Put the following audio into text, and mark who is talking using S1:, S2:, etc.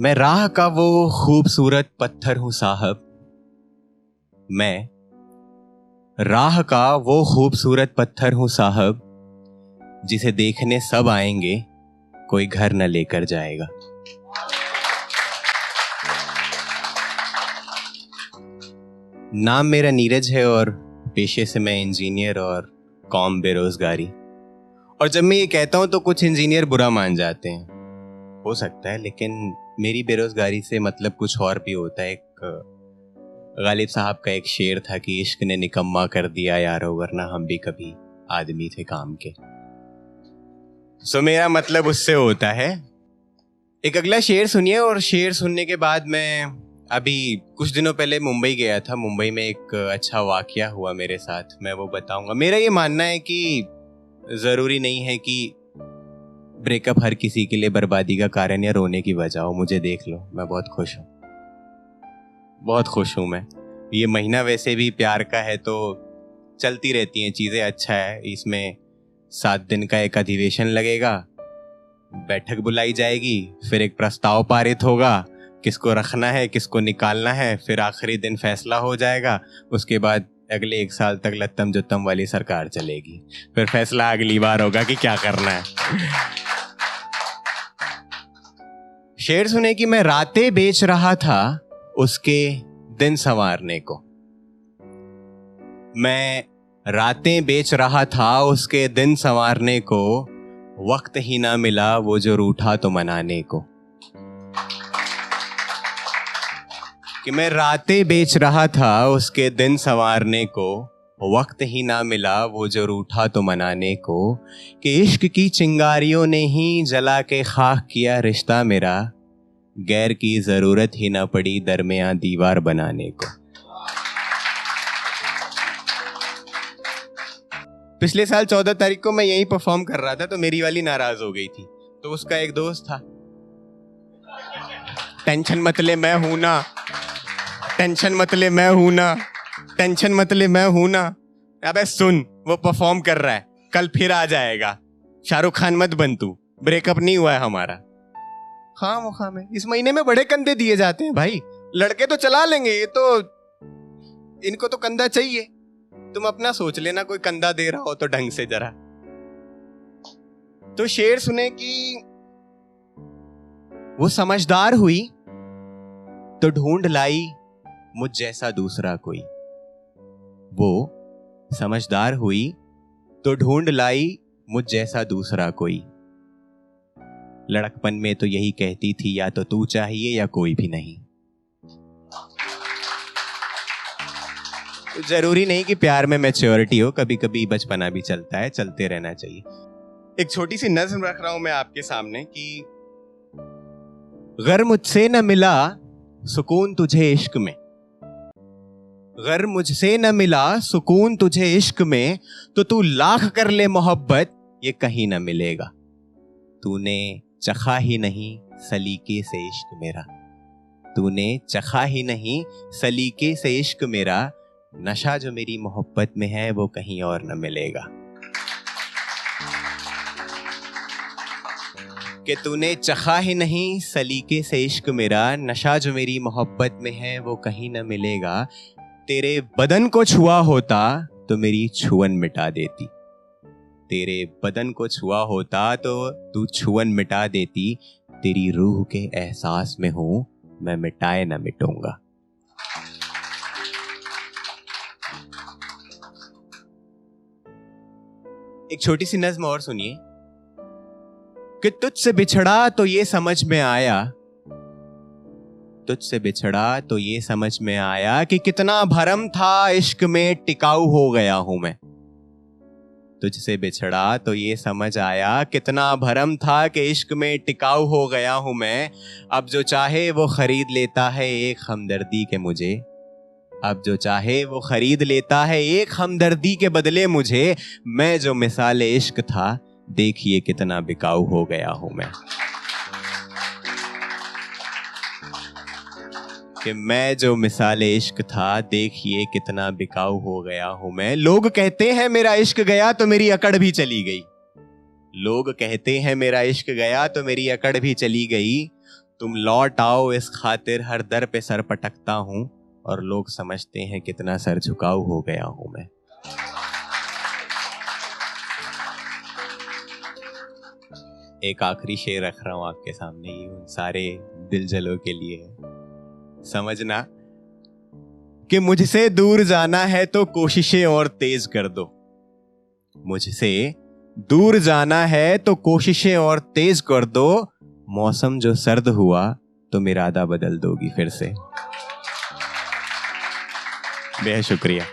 S1: मैं राह का वो खूबसूरत पत्थर हूँ साहब। मैं राह का वो खूबसूरत पत्थर हूँ साहब, जिसे देखने सब आएँगे, कोई घर न लेकर जाएगा। नाम मेरा नीरज है और पेशे से मैं इंजीनियर और कॉम बेरोजगारी। और जब मैं ये कहता हूँ तो कुछ इंजीनियर बुरा मान जाते हैं। हो सकता है, लेकिन मेरी बेरोजगारी से मतलब कुछ और भी होता है, एक गालिब साहब का एक शेर था कि इश्क ने निकम्मा कर दिया यारो, वरना हम भी कभी आदमी थे काम के। सो मेरा मतलब उससे होता है। एक अगला शेर सुनिए, और शेर सुनने के बाद मैं अभी कुछ दिनों पहले मुंबई गया था। मुंबई में एक अच्छा वाक्य हुआ मेरे साथ, मैं वो बताऊँगा। मेरा ये मानना है कि ज़रूरी नहीं है कि ब्रेकअप हर किसी के लिए बर्बादी का कारण या रोने की वजह हो, मुझे देख लो, मैं बहुत खुश हूँ। बहुत खुश हूँ मैं। ये महीना वैसे भी प्यार का है तो चलती रहती हैं चीज़ें अच्छा है। इसमें सात दिन का एक अधिवेशन लगेगा, बैठक बुलाई जाएगी, फिर एक प्रस्ताव पारित होगा, किसको रखना है, किसको निकालना है, फिर आखिरी दिन फैसला हो जाएगा, उसके बाद अगले एक साल तक लत्तम जुत्तम वाली सरकार चलेगी। फिर फैसला अगली बार होगा कि क्या करना है। शेर सुने कि मैं रातें बेच रहा था उसके दिन संवारने को। मैं रातें बेच रहा था उसके दिन संवारने को, वक्त ही ना मिला वो जो रूठा तो मनाने को। कि मैं रातें बेच रहा था उसके दिन संवारने को वक्त ही ना मिला वो जो रूठा तो मनाने को कि इश्क की चिंगारियों ने ही जला के खाक किया रिश्ता मेरा। गैर की ज़रूरत ही ना पड़ी दरमिया दीवार बनाने को। पिछले साल चौदह तारीख को मैं यही परफॉर्म कर रहा था तो मेरी वाली नाराज़ हो गई थी। तो उसका एक दोस्त था। टेंशन मतले मैं हूँ ना। टेंशन मतले मैं हूँ ना। टेंशन मत ले मैं हूँ ना। अबे सुन वो परफॉर्म कर रहा है। कल फिर आ जाएगा। शाहरुख खान मत बन तू। ब्रेकअप नहीं हुआ है हमारा। खाम वो खाम है। इस महीने में बड़े कंधे दिए जाते हैं। भाई। लड़के तो चला लेंगे ये तो इनको तो कंधा चाहिए। तुम अपना सोच लेना कोई कंधा दे रहा हो तो ढंग से जरा। तो शेर सुने कि वो समझदार हुई तो ढूंढ लाई मुझ जैसा दूसरा कोई। वो समझदार हुई तो ढूंढ लाई मुझ जैसा दूसरा कोई। लड़कपन में तो यही कहती थी, या तो तू चाहिए या कोई भी नहीं। ज़रूरी नहीं कि प्यार में मैच्योरिटी हो कभी कभी बचपना भी चलता है, चलते रहना चाहिए। एक छोटी सी नज्म रख रहा हूँ मैं आपके सामने कि गर मुझसे न मिला, सुकून तुझे इश्क में। गर मुझसे न मिला सुकून तुझे इश्क में तो तू लाख कर ले मोहब्बत, ये कहीं न मिलेगा। तूने चखा ही नहीं सलीके से इश्क मेरा। तूने चखा ही नहीं सलीके से इश्क मेरा। नशा जो मेरी मोहब्बत में है, वो कहीं और न मिलेगा। कि तूने चखा ही नहीं सलीके से इश्क मेरा, नशा जो मेरी मोहब्बत में है, वो कहीं न मिलेगा। तेरे बदन को छुआ होता तो मेरी छुअन मिटा देती। तेरे बदन को छुआ होता तो तू छुअन मिटा देती। तेरी रूह के एहसास में हूँ, मैं मिटाए ना मिटूँगा। एक छोटी सी नज्म और सुनिए। कि तुझसे बिछड़ा तो ये समझ में आया तुझसे बिछड़ा तो ये समझ में आया कि कितना भरम था इश्क में टिकाऊ हो गया हूँ मैं। तुझसे बिछड़ा तो ये समझ आया कितना भरम था कि इश्क में टिकाऊ हो गया हूँ मैं। अब जो चाहे वो खरीद लेता है एक हमदर्दी के मुझे। अब जो चाहे वो खरीद लेता है एक हमदर्दी के बदले मुझे। मैं जो मिसाल इश्क था, देखिए कितना बिकाऊ हो गया हूँ मैं। कि मैं जो मिसाल इश्क था, देखिए कितना बिकाऊ हो गया हूँ मैं। लोग कहते हैं, मेरा इश्क गया तो मेरी अकड़ भी चली गई। लोग कहते हैं, मेरा इश्क गया तो मेरी अकड़ भी चली गई। तुम लौट आओ, इस खातिर हर दर पे सर पटकता हूँ। और लोग समझते हैं, कितना सर झुकाऊ हो गया हूँ मैं। एक आखिरी शेर रख रहा हूँ आपके सामने ही उन सारे दिल जलों के लिए। समझना? कि मुझसे दूर जाना है तो कोशिशें और तेज कर दो। मुझसे दूर जाना है तो कोशिशें और तेज कर दो। मौसम जो सर्द हुआ तो इरादा बदल दोगी फिर से। बेहद शुक्रिया।